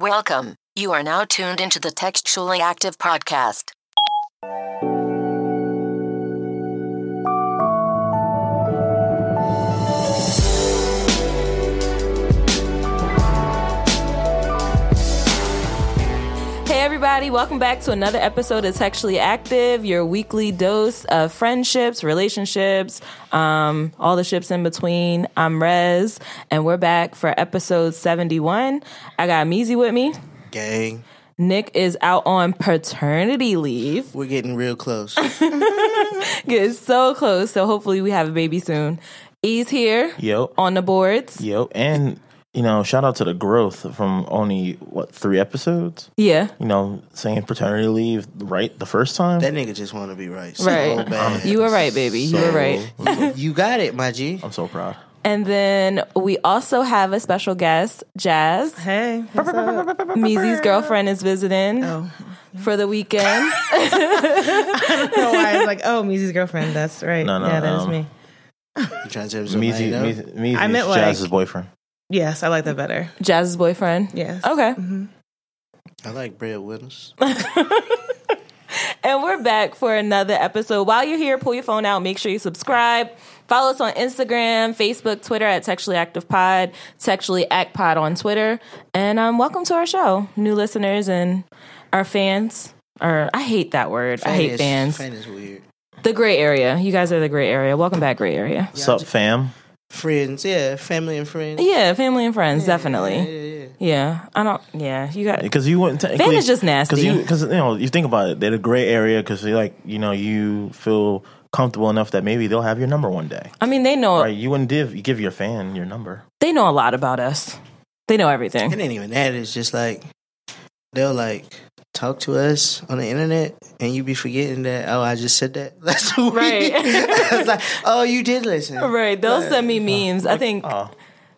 Welcome. You are now tuned into the Textually Active Podcast. Everybody, welcome back to another episode of Textually Active, your weekly dose of friendships, relationships, um, all the ships in between. I'm Rez, and we're back for episode 71. I got Meezy with me. Gang, Nick is out on paternity leave. we're getting real close. getting so close, so hopefully we have a baby soon. E's here Yo, on the boards. yo, and you know, shout out to the growth from only what three episodes. Yeah. You know, saying paternity leave right the first time. that nigga just want to be right. So Right. bad. You were right, baby. You were right. You, you got it, my G. I'm so proud. And then we also have a special guest, Jazz. Hey, what's up? Meezy's girlfriend is visiting Oh. for the weekend. I don't know why I was like, oh, Meezy's girlfriend. That's right. No, no, yeah, that is um, me. You trying to tell me something I Meezy. Meezy, Meezy I meant is like- Jazz's boyfriend. Yes, I like that better. Jazz's boyfriend. Yes. Okay. I like breadwinners. And we're back for another episode. While you're here, pull your phone out. Make sure you subscribe. Follow us on Instagram, Facebook, Twitter at Textually Active Pod, Textually Act Pod on Twitter. And um, welcome to our show, new listeners and our fans. Or I hate that word. I hate is- fans. Fan is weird. The gray area. You guys are the gray area. Welcome back, gray area. What's up, fam? Friends, yeah, family and friends. Yeah, family and friends, Yeah, definitely. yeah, yeah. Yeah, I don't. Yeah, you got. Because you wouldn't technically. is just nasty. Because you, because you know, you think about it, they're the gray area because they like, you know, you feel comfortable enough that maybe they'll have your number one day. I mean, they know. Right? You wouldn't give give your fan your number. They know a lot about us. They know everything. It ain't even that. It's just like they'll like talk to us on the internet, and you be forgetting that. Oh, I just said that last week. Right. it's like, oh, you did listen. Right, they'll send me memes. I think Oh,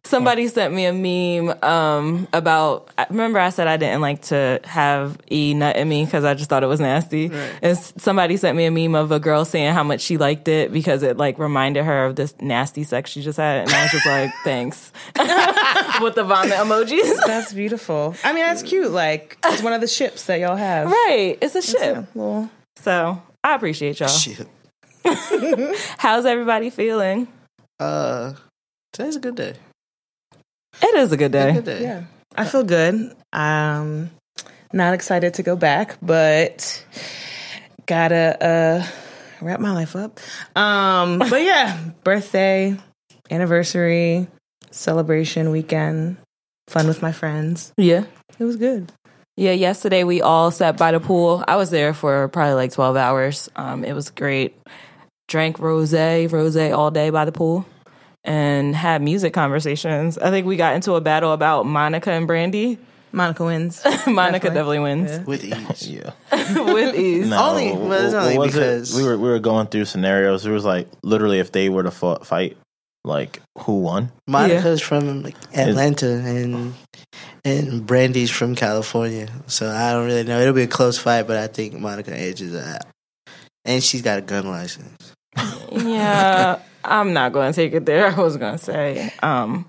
somebody sent me a meme um, about. I- Remember, I said I didn't like to have e nut in me because I just thought it was nasty. And s- somebody sent me a meme of a girl saying how much she liked it because it like reminded her of this nasty sex she just had, and I was just like, thanks, with the vomit emojis. That's beautiful. I mean, that's cute. Like, it's one of the ships that y'all have. right, it's a Yeah, ship. well, So I appreciate y'all. Shit. How's everybody feeling? Uh, today's a good day. It is a good day. Good day. yeah. I feel good. Um, not excited to go back, but gotta uh wrap my life up. Um, but yeah, birthday, anniversary, celebration weekend, fun with my friends. Yeah. It was good. Yeah, yesterday we all sat by the pool. I was there for probably like 12 hours. Um, it was great. Drank rose, rose all day by the pool and had music conversations. I think we got into a battle about Monica and Brandy. Monica wins. Monica definitely wins Yeah. With ease. yeah. with ease. No, Only- what- well, it's only was it? because- we were we were going through scenarios. It was like literally if they were to fought, fight, like who won? Monica's from like, Atlanta and and Brandy's from California, so I don't really know. It'll be a close fight, but I think Monica edges her out, and she's got a gun license. Yeah, I'm not going to take it there. I was going to say, um,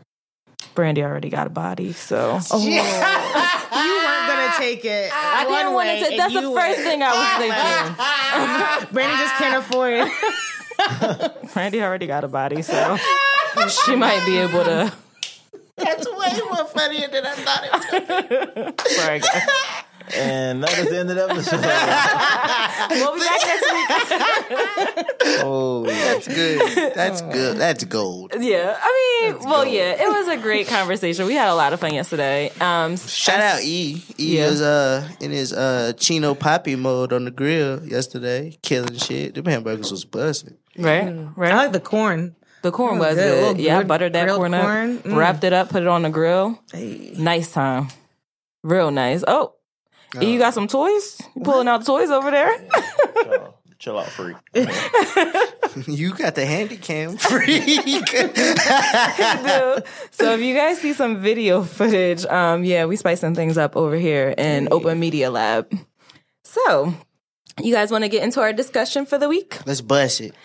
Brandy already got a body, so. you weren't gonna take it. I didn't want to. That's the first thing I was thinking. Brandon just can't afford it. Brandy already got a body, so she might be able to. That's way more funnier than I thought it was. Sorry, guys. And that is the end of the episode. We'll be back next week. Holy That's good. That's good. That's gold. Yeah, I mean, well, gold. yeah, it was a great conversation. We had a lot of fun yesterday. Um, Shout out E. E Yeah. was uh in his uh Chino Poppy mode on the grill yesterday, killing shit. The hamburgers was busting. right, right. I like the corn. the corn was good. good. Yeah, I good buttered that grilled corn up. Mm. wrapped it up, put it on the grill. Hey. Nice time, real nice. Oh, you got some toys? You pulling out toys over there? chill, chill out, freak. You got the handy cam freak. So if you guys see some video footage, um, yeah, we spicing things up over here in Open Media Lab. So, you guys want to get into our discussion for the week? Let's bust it.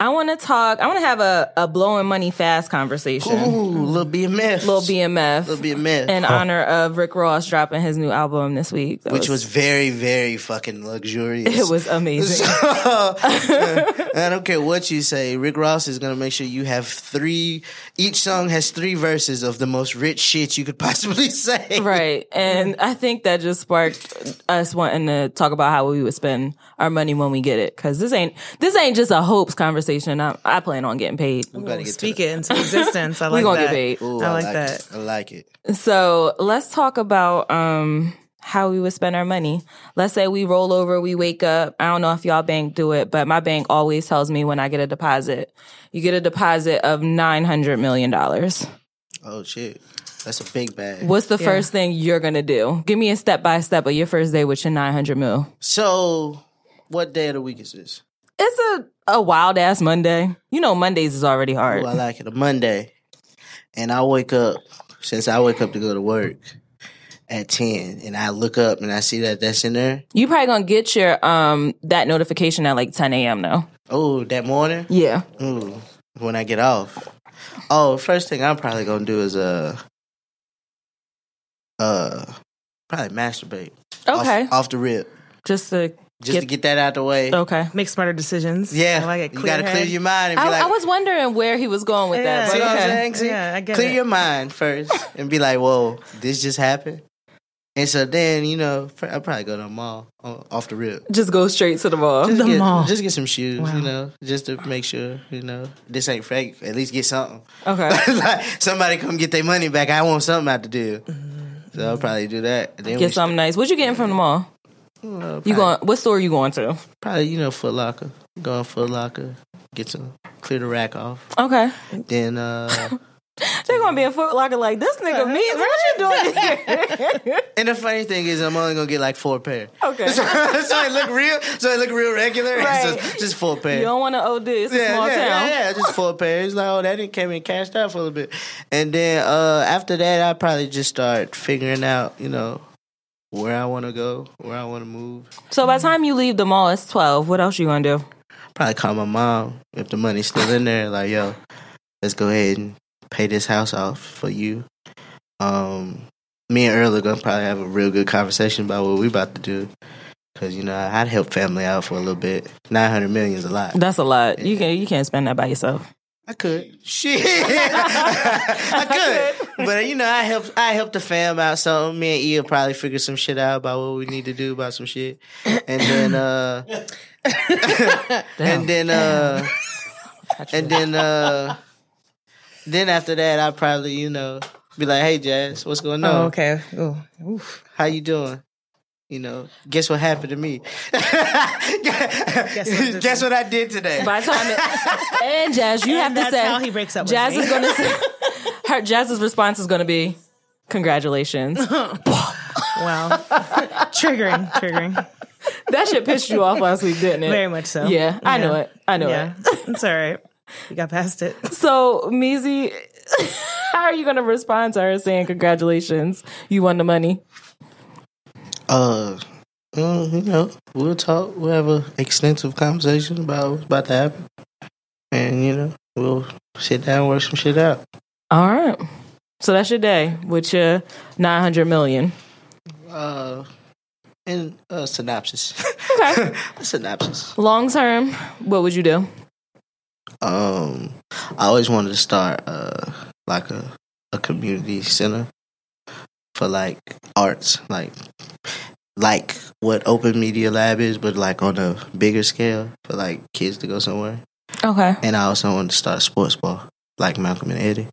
I want to talk. I want to have a, a blowing money fast conversation. Ooh, little BMF. Little BMF. Little BMF. in honor of Rick Ross dropping his new album this week. That which was very, very fucking luxurious. it was amazing. I don't care what you say. Rick Ross is gonna make sure you have three. Each song has three verses of the most rich shit you could possibly say. right. And I think that just sparked us wanting to talk about how we would spend our money when we get it. Cause this ain't, this ain't just a hopes conversation. I, I plan on getting paid. We gotta get Speak to it into existence. I like gonna that. get paid. Ooh, I like that. It. I like it. So let's talk about, um, how we would spend our money. Let's say we roll over, we wake up. I don't know if y'all bank do it, but my bank always tells me when I get a deposit, you get a deposit of $900 million. Oh shit, that's a big bag. What's the first thing you're going to do? Give me a step by step of your first day with your 900 mil. So, what day of the week is this? It's a, a wild ass Monday. You know, Mondays is already hard. Ooh, I like it. A Monday, and I wake up. Since I wake up to go to work at ten, and I look up and I see that that's in there. you probably gonna get your um that notification at like 10 a.m. though. Oh, that morning. Yeah. Ooh, when I get off. Oh, first thing I'm probably gonna do is uh uh probably masturbate. Okay. Off, off the rip. Just to Just Get- to get that out the way. okay. Make smarter decisions. Yeah. I like it. you Clear gotta clear your mind and be I, like I was wondering where he was going with that. Yeah. See But what I'm saying? See? Yeah, I get clear it. your mind first and be like, whoa, this just happened. And so then, you know, I'll probably go to the mall off the rip. Just go straight to the mall. Just The get, mall. Just get some shoes, Wow. you know, just to make sure, you know, this ain't fake. At least get something. Okay. like, somebody come get their money back. I want something out the deal. So I'll probably do that. And then Get something nice. What you getting from the mall? Uh, You going? What store are you going to? Probably, you know, Foot Locker. Going Foot Locker. Get some, clear the rack off. Okay. Then, uh, They're gonna be in Foot Locker like this nigga me. What you doing here? and the funny thing is, I'm only gonna get like four pair. okay. so it look real. So it look real regular. Right. So just four pair. You don't want to OD. It's a yeah, small yeah, town. yeah, yeah, just four pairs. Like, oh, that didn't came in cashed out for a little bit, and then uh, after that, I probably just start figuring out, you know, where I want to go, where I want to move. So by the time you leave the mall, it's twelve. What else you gonna do? Probably call my mom if the money's still in there. Like, yo, let's go ahead and pay this house off for you. Um, me and Earl are gonna probably have a real good conversation about what we about to do. Cause you know I'd help family out for a little bit. Nine hundred million is a lot. That's a lot. You can you can't spend that by yourself. I could. Shit. I could. But you know, I help I help the fam out some. Me and E will probably figure some shit out about what we need to do about some shit. And then uh and then uh and then uh then after that I probably, you know, be like, Hey Jazz, what's going on? Oh, okay. Ooh. Oof. How you doing? You know, guess what happened to me? what- guess what I did today? By the time it, and Jazz, you have to say how he breaks up Jazz me. is gonna say her Jazz's response is gonna be congratulations. Wow. triggering. Triggering. that shit pissed you off last week, didn't it? Very much so. Yeah, I know it. I know Yeah. it. It's all right. You got past it. So, Meezy, how are you gonna respond to her saying congratulations? You won the money. Uh, uh, you know, we'll talk. We'll have an extensive conversation about what's about to happen, and you know, we'll sit down and work some shit out. All right. So that's your day with your nine hundred million. Uh, and uh, synopsis. Okay. synopsis. Long term, what would you do? Um, I always wanted to start uh like a a community center for like arts, like like what Open Media Lab is, but like on a bigger scale for like kids to go somewhere. Okay. And I also wanted to start a sports bar, like Malcolm and Eddie.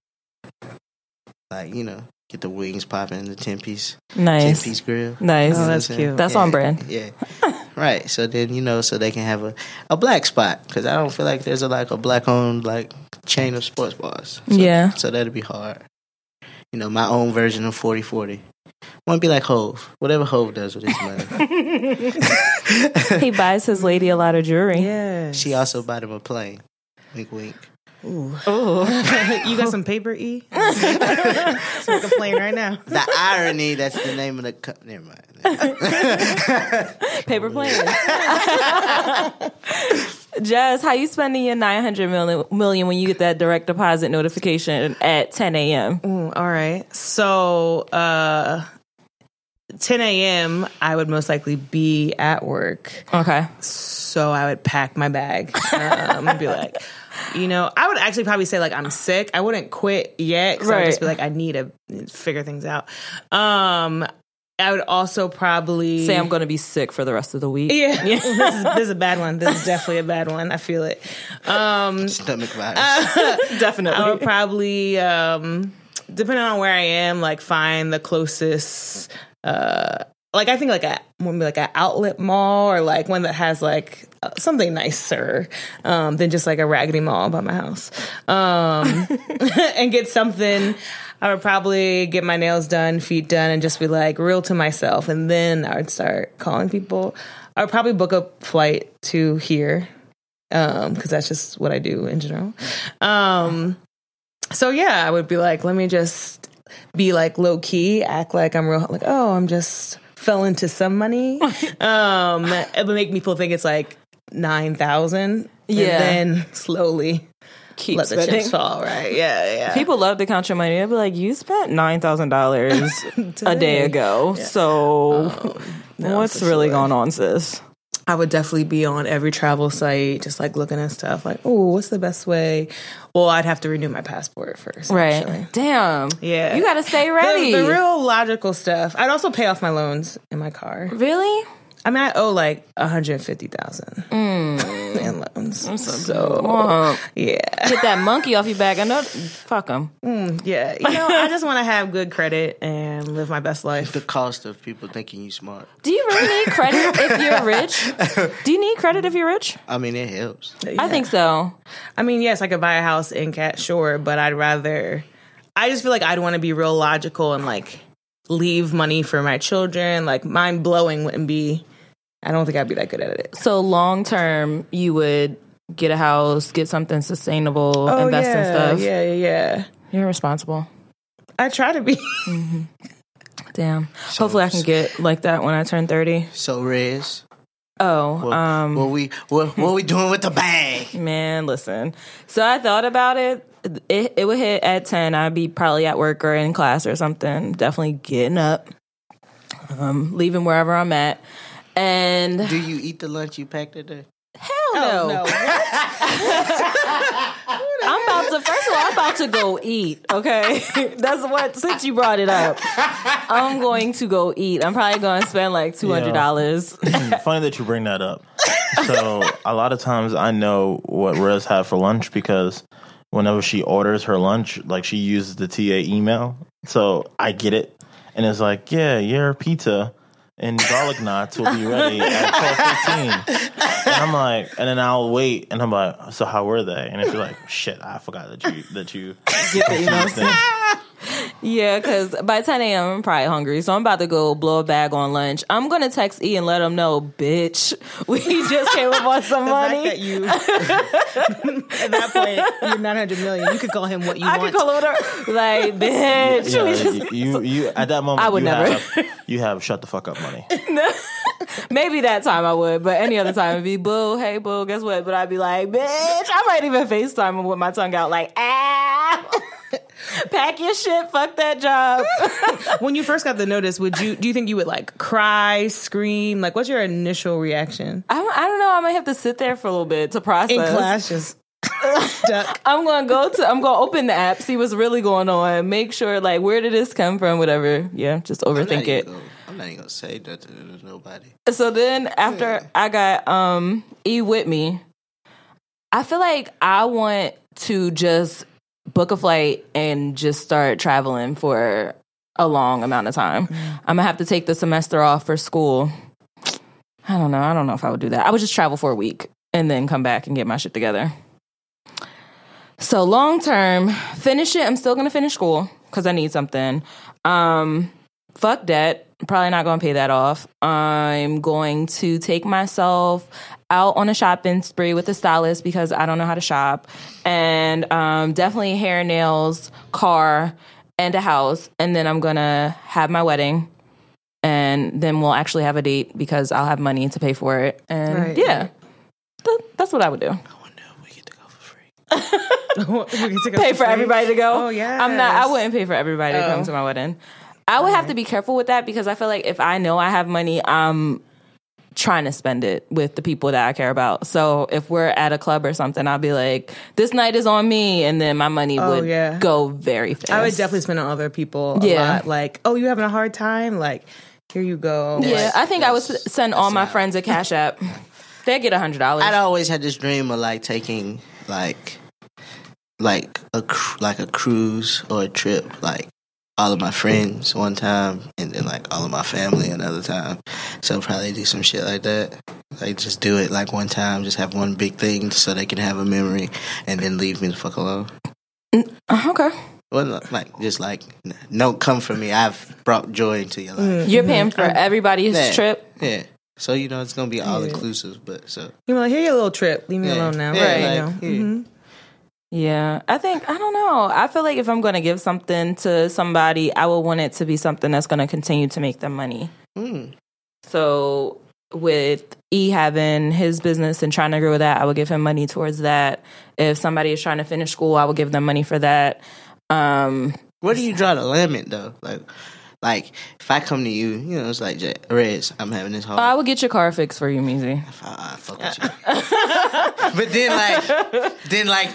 Like, you know, get the wings popping in the 10 piece, 10 piece grill. Nice. Oh, that's cute. That's Yeah, on brand. Yeah. right. So then, you know, so they can have a, a black spot. Because I don't feel like there's a like a black owned like chain of sports bars. So, Yeah. So that'd be hard. You know, my own version of 40 40. Want to be like Hov. Whatever Hov does with his money. he buys his lady a lot of jewelry. Yeah. she also bought him a plane. Wink, wink. Ooh. Ooh. you got some paper, E? Let's make a plane right now. The irony, that's the name of the. Co- Never mind. Paper planes. Jazz, how you spending your 900 million, million when you get that direct deposit notification at 10 a.m.? Mm, all right. So, uh, 10 a.m., I would most likely be at work. Okay. So I would pack my bag um, and be like, you know, I would actually probably say like I'm sick. I wouldn't quit yet because I would just be like, I need to figure things out. Um, I would also probably Say I'm going to be sick for the rest of the week. Yeah, this, is, this is a bad one. This is definitely a bad one. I feel it. Um, Stomach virus. Definitely. I would probably, um, depending on where I am, like find the closest. Uh, like I think like a maybe like an outlet mall or like one that has like uh, something nicer um, than just like a raggedy mall by my house, um, and get something. I would probably get my nails done, feet done, and just be like real to myself. And then I would start calling people. I would probably book a flight to here um because that's just what i do in general um so yeah i would be like let me just be like low key act like i'm real like oh i'm just fell into some money um it would make people think it's like 9000 Yeah. and then slowly Keep let the spending. chips fall right yeah yeah People love to count your money. They'll be like, "You spent nine thousand dollars a day ago, so no, what's really sure. going on, sis?" I would definitely be on every travel site, just like looking at stuff like, oh, what's the best way? Well, I'd have to renew my passport first. Right? actually. Damn. Yeah. You got to stay ready. The, the real logical stuff. I'd also pay off my loans in my car. really? I mean, I owe like one hundred fifty thousand Mm. in loans. So Uh, yeah, get that monkey off your back. I know. Fuck him. yeah. You know, I just want to have good credit and live my best life. the cost of people thinking you smart. Do you really need credit if you're rich? Do you need credit if you're rich? I mean, it helps. I think so. I mean, yes, I could buy a house in Cat Shore, but I'd rather. I just feel like I'd want to be real logical and like leave money for my children. Like mind blowing wouldn't be. I don't think I'd be that good at it. So long term, you would get a house, get something sustainable, invest Oh, yeah, in stuff. Yeah, yeah, yeah. You're responsible. I try to be. Damn. Hopefully, I can get like that when I turn thirty. So, Riz, Oh, what, um, what we what, what we doing with the bag? man, listen. So I thought about it. It, it would hit at ten. I'd be probably at work or in class or something. Definitely getting up, um, leaving wherever I'm at, and Do you eat the lunch you packed today? hell oh, no. I'm about to first of all, I'm about to go eat. Okay, that's what. Since you brought it up, I'm going to go eat. I'm probably going to spend like two hundred dollars. Mm-hmm. Funny that you bring that up. So a lot of times I know what Rez had for lunch because whenever she orders her lunch, like she uses the TA email. So I get it. And it's like, yeah, your pizza and garlic knots will be ready at twelve fifteen. And I'm like, and then I'll wait, and I'm like, so how were they? And if you're like, shit, I forgot that you that you Get the email. Thing. Yeah, because by 10 a.m. I'm probably hungry, so I'm about to go blow a bag on lunch. I'm gonna text E and let him know, bitch, we just came up on some The fact money. that you at that point you're 900 million. You could call him what you I want. I could call him whatever. like, bitch. Yeah, we just- you, you at that moment I would you never. have you have shut the fuck up money. Maybe that time I would, but any other time it'd be boo, hey boo, guess what? But I'd be like, bitch, I might even FaceTime him with my tongue out, like, ah, pack your shit, fuck that job. when you first got the notice, would you do you think you would like cry, scream? Like, what's your initial reaction I, I don't know. I might have to sit there for a little bit to process. in class? Just stuck. I'm gonna go to. I'm gonna open the app, see what's really going on, make sure like where did this come from, whatever. Yeah, just overthink it. gonna- Not even gonna say that to nobody. So then after I got um E with me, I feel like I want to just book a flight and just start traveling for a long amount of time. I'm gonna have to take the semester off for school. I don't know. I don't know if I would do that. I would just travel for a week and then come back and get my shit together. So long term, finish it. I'm still gonna finish school because I need something. Um, fuck debt. I'm probably not gonna pay that off. I'm going to take myself out on a shopping spree with a stylist because I don't know how to shop, and um, definitely hair, nails, car, and a house. And then I'm gonna have my wedding, and then we'll actually have a date because I'll have money to pay for it. And Right, yeah. Th- that's that's what I would do. I wonder if we get to go for free. We can take Pay for free- everybody to go. Oh, yes. I'm not. I wouldn't pay for everybody to Oh. come to my wedding. I would have to be careful with that because I feel like if I know I have money, I'm trying to spend it with the people that I care about. So if we're at a club or something, I'll be like, "This night is on me," and then my money Oh, would yeah. go very fast. I would definitely spend on other people a Yeah. lot. Like, oh, you having a hard time? Like, here you go. Yeah, I think I would send all my not- friends a cash app. They get a hundred dollars. I'd always had this dream of like taking like like a like a cruise or a trip, like all of my friends one time, and then like all of my family another time. So probably do some shit like that. Like just do it like one time, just have one big thing so they can have a memory, and then leave me the fuck alone. Uh, okay. Well, like just like n- don't come for me. I've brought joy into your life. Mm. You're paying for mm-hmm. everybody's Yeah. trip. Yeah. So you know it's gonna be all inclusive, but so You know, like, here your little trip. Leave me Yeah. alone now. Yeah, Right. like, you know. yeah. Mm-hmm. Yeah, I think I don't know. I feel like if I'm going to give something to somebody, I would want it to be something that's going to continue to make them money. mm, So with E having his business and trying to grow that, I would give him money towards that. If somebody is trying to finish school, I would give them money for that. Um, Where do you draw the limit though? Like, like if I come to you, you know, it's like Rez, I'm having this hard. I would get your car fixed for you, Meezy. I, I fuck with you. but then, like, then like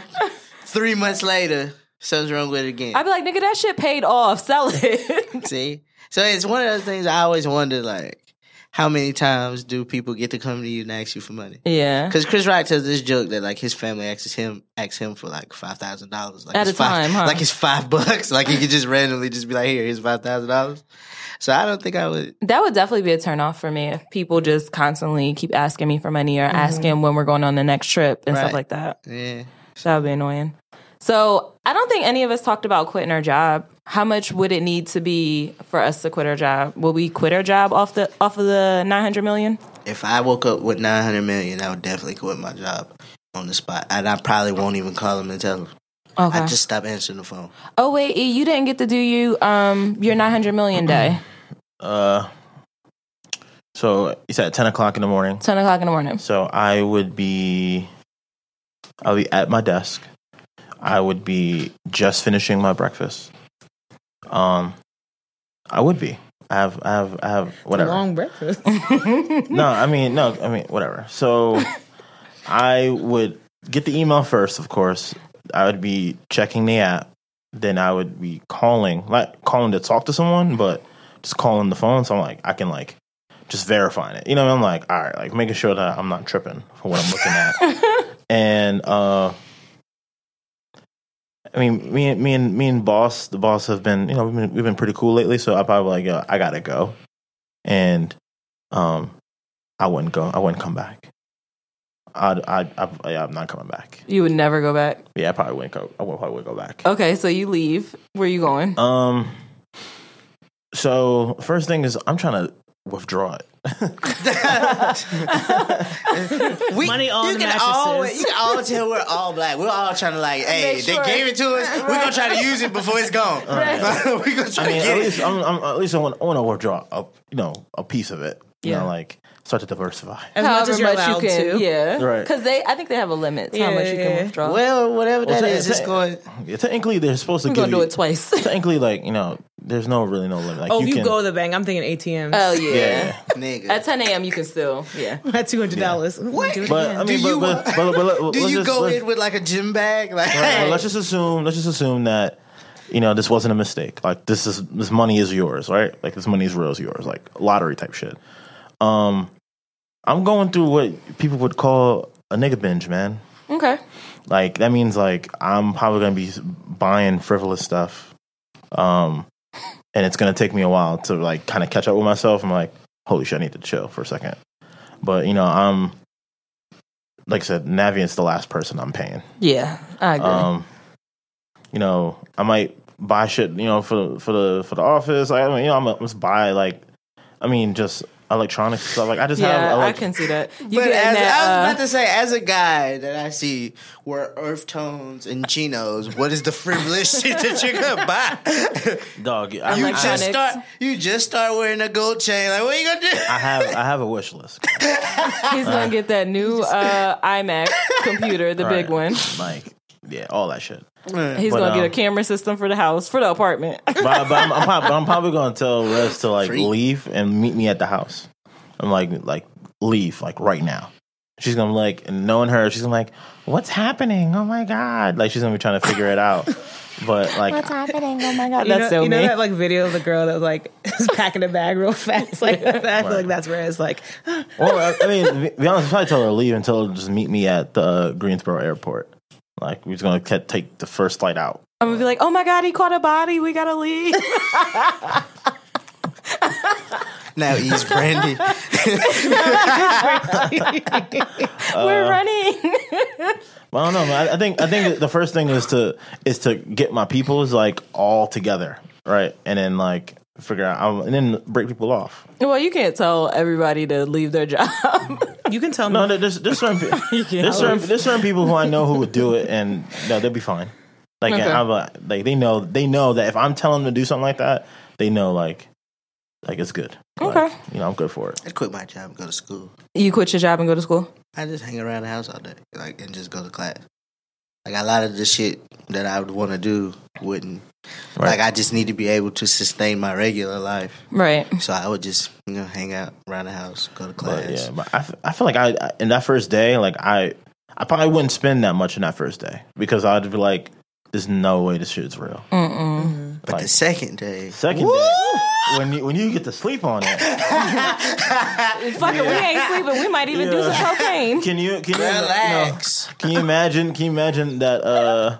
three months later, something's wrong with it again. I'd be like, nigga, that shit paid off. Sell it. See, so it's one of those things I always wonder, like, how many times do people get to come to you and ask you for money? yeah. Because Chris Rock tells this joke that like his family asks him asks him for like five thousand dollars, like At it's a five, time, huh? like it's five bucks, like he could just randomly just be like, "Here, here's five thousand dollars." So I don't think I would. That would definitely be a turnoff for me if people just constantly keep asking me for money or mm-hmm. asking when we're going on the next trip and stuff like that. Yeah, That would be annoying. So I don't think any of us talked about quitting our job. How much would it need to be for us to quit our job? Will we quit our job off the off of the nine hundred million? if I woke up with nine hundred million, I would definitely quit my job on the spot, and I probably won't even call them and tell them. Okay. I just stop answering the phone. oh wait, E, you didn't get to do you um your nine hundred million day. Uh, so it's at ten o'clock in the morning. Ten o'clock in the morning. So I would be, I'll be at my desk. I would be just finishing my breakfast. Um, I would be. I have, I have, I have whatever. Long breakfast. no, I mean, no, I mean, whatever. So I would get the email first, of course. I would be checking the app. Then I would be calling, like calling to talk to someone, but just calling the phone. So I'm like, I can like just verifying it. You know, I'm like, all right, like making sure that I'm not tripping for what I'm looking at. and uh I mean, me and me and me and boss, the boss have been, you know, we've been, we've been pretty cool lately. So I probably like, yo, I gotta go, and um, I wouldn't go. I wouldn't come back. I, I, I, yeah, I'm not coming back. You would never go back. Yeah, I probably wouldn't go. I would probably would go back. Okay, so you leave. Where are you going? Um. So first thing is, I'm trying to withdraw it. We, Money on you the can all, mattresses. you can all tell we're all black. We're all trying to like, hey, Make they gave it to us. We're gonna try to use it before it's gone. we're gonna try I mean, to at get least it. I'm, I'm, at least I want, I want to withdraw a, you know, a piece of it. You Yeah. know, like start to diversify. As much as you're allowed to. Yeah, Right. Because they, I think they have a limit to how much you can withdraw. Well, whatever Well, that te- is, it's te- going. Yeah, technically, they're supposed to I'm give gonna do it twice. Technically, like you know, there's no really no limit. Like Oh, you, you, can, go to the bank. I'm thinking ATMs. oh yeah. yeah. Nigga. At 10 a.m. you can still yeah. At two hundred dollars. What? Do But. I mean, Do you but, but, but, but, but, Do you just, go in with like a gym bag? Like, Well, let's just assume. Let's just assume that you know this wasn't a mistake. Like this is this money is yours, right? Like this money is real is yours, like lottery type shit. Um, I'm going through what people would call a nigga binge, man. Okay. Like that means like I'm probably gonna be buying frivolous stuff, um, and it's gonna take me a while to like kind of catch up with myself. I'm like, holy shit, I need to chill for a second. But you know, I'm like I said, Navient's the last person I'm paying. Yeah, I agree. Um, you know, I might buy shit, you know, for for the for the office. I mean, you know, I'm gonna just buy like, I mean, just electronics and stuff. Like I just Yeah, have. I can see that. You But as, that, I was uh, about to say, as a guy that I see wear earth tones and chinos, what is the frivolous shit that you're gonna buy? dog. I, You I, just Electronics. start. You just start wearing a gold chain. Like, what are you gonna do? I have I have a wish list. he's gonna get that new uh, iMac computer, the big one. Like yeah, all that shit. He's But, gonna get a um, camera system for the house, for the apartment. But, but I'm, I'm, probably, but I'm probably gonna tell Rez to like Free. leave and meet me at the house. I'm like like leave like right now. She's gonna be like knowing her, she's gonna be like, what's happening? Oh my god! Like she's gonna be trying to figure it out. But like what's happening? Oh my god, You that's know, so you know that like video of the girl that was like is packing a bag real fast like that. I feel like that's where it's like Well, I I mean, be honest, I'd probably tell her to leave and tell her to just meet me at the Greensboro airport. Like, we're just gonna ca- take the first flight out. I'm gonna be like, oh my god, he caught a body. We gotta leave. Now he's Brandy. We're uh, running. Well, I don't know. Man. I, I think I think the first thing is to is to get my peoples like all together, right, and then like figure out um, and then break people off. well, you can't tell everybody to leave their job. you can tell me No, there- there's there's certain pe- there's certain there's certain people who I know who would do it, and no, they'll be fine. Like Okay. I'm like, like they know they know that if I'm telling them to do something like that, they know like like it's good. Like, Okay. you know I'm good for it. I'd quit my job and go to school. you quit your job and go to school. I just hang around the house all day, like, and just go to class. Like a lot of the shit that I would want to do wouldn't. Right. Like I just need to be able to sustain my regular life. Right. So I would just you know hang out around the house, go to class. But yeah, but I, f- I feel like I I- in that first day, like I I probably wouldn't spend that much in that first day because I'd be like, "There's no way this shit is real." But Like- the second day, Second day, when you when you get to sleep on it, Fuck it, we ain't sleeping. We might even do some cocaine. can you can you, you know, relax. can you imagine? Can you imagine that? uh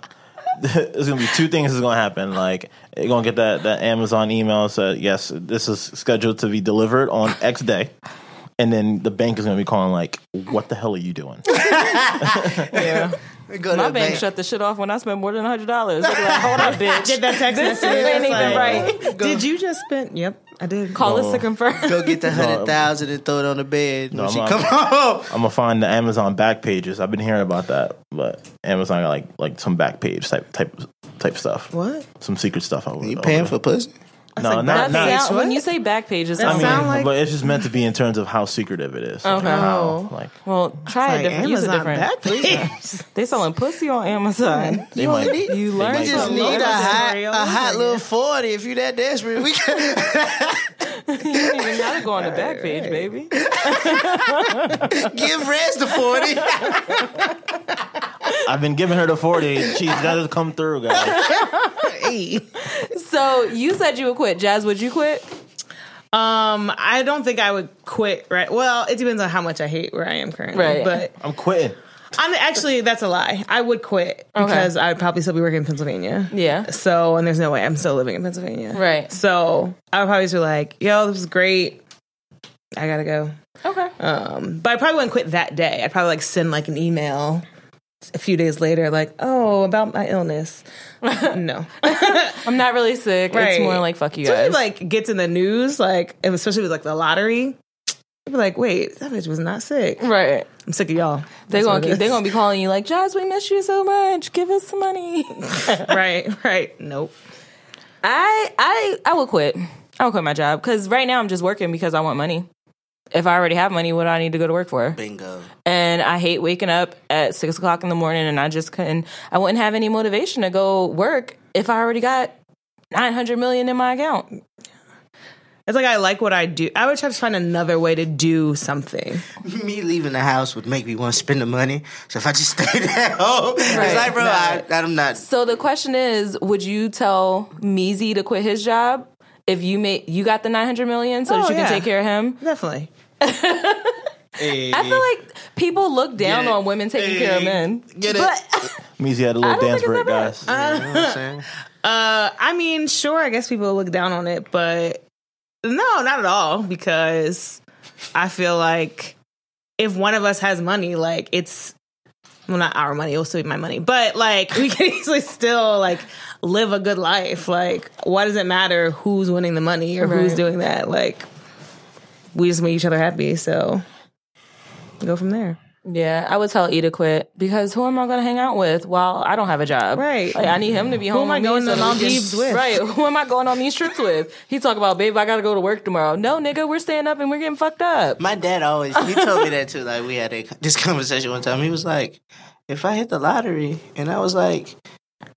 There's gonna be two things that's gonna happen. Like you're gonna get that that Amazon email said yes, this is scheduled to be delivered on X day, and then the bank is gonna be calling like, "What the hell are you doing?" Yeah. We go My bank bank. shut the shit off when I spent more than hundred dollars. Like, hold up, bitch. Get that text message. ain't even like, right. Did you just spend? Yep, I did. Call us to confirm. Go get the hundred thousand and throw it on the bed. No, when she I'm come not- home. I'm gonna find the Amazon back pages. I've been hearing about that, but Amazon got like like some back page type type type stuff, What? some secret stuff. I You paying for pussy? No, like not, That not sound, when you say back pages, That I mean, sound like- but it's just meant to be in terms of how secretive it is. Okay. How, Oh. like well, try a Like different. Use a Amazon different. back page. They selling pussy on Amazon. they might. You learn might You just something. need a hot, a hot little forty if you're that desperate. We can You don't even gotta go on the back page, baby. give Rez the forty. I've been giving her the forty. She's got to come through, guys. Hey. So you said you would quit. Jazz, would you quit? Um, I don't think I would quit. Right. Well, it depends on how much I hate where I am currently. Right. But I'm quitting. I'm actually that's a lie. I would quit Okay. because I'd probably still be working in Pennsylvania. Yeah. So, and there's no way I'm still living in Pennsylvania. Right. So I would probably just be like, yo, this is great. I gotta go. Okay. Um, but I probably wouldn't quit that day. I'd probably like send like an email a few days later, like, oh, about my illness. no. I'm not really sick. It's more like fuck you Especially guys. like gets in the news, like especially with like the lottery. You'd be like, wait, that bitch was not sick. right. I'm sick of y'all. They That's gonna keep, they gonna be calling you like Jazz. We miss you so much. Give us some money. right, right. Nope. I I I will quit. I will quit my job because right now I'm just working because I want money. If I already have money, what do I need to go to work for? Bingo. And I hate waking up at six o'clock in the morning and I just couldn't. I wouldn't have any motivation to go work if I already got nine hundred million in my account. It's like I like what I do. I would try to find another way to do something. Me leaving the house would make me want to spend the money. So if I just stayed at home, it's Right. like, bro, I, I'm not. So the question is, would you tell Meezy to quit his job if you made you got the nine hundred million so that Oh, you yeah. can take care of him? Definitely. Eh, I feel like people look down Get on women taking care of men. Eh, get it. But Meezy had a little dance think break, it's that guys. Uh, you know what I'm saying? Uh, I mean, sure, I guess people look down on it, but no, not at all. Because I feel like if one of us has money, like it's well, not our money, it'll still be my money, but like we can easily still like live a good life. Like, why does it matter who's winning the money or who's doing that? Like, we just make each other happy. So go from there. Yeah, I would tell E to quit because who am I going to hang out with while I don't have a job? Right. Like, I need him to be home. Who am I going so to that we can- Maldives with? Right. Who am I going on these trips with? He talk about, babe, I got to go to work tomorrow. No, nigga, we're staying up and we're getting fucked up. My dad always he told me that too. Like we had a, this conversation one time. He was like, "If I hit the lottery," and I was like,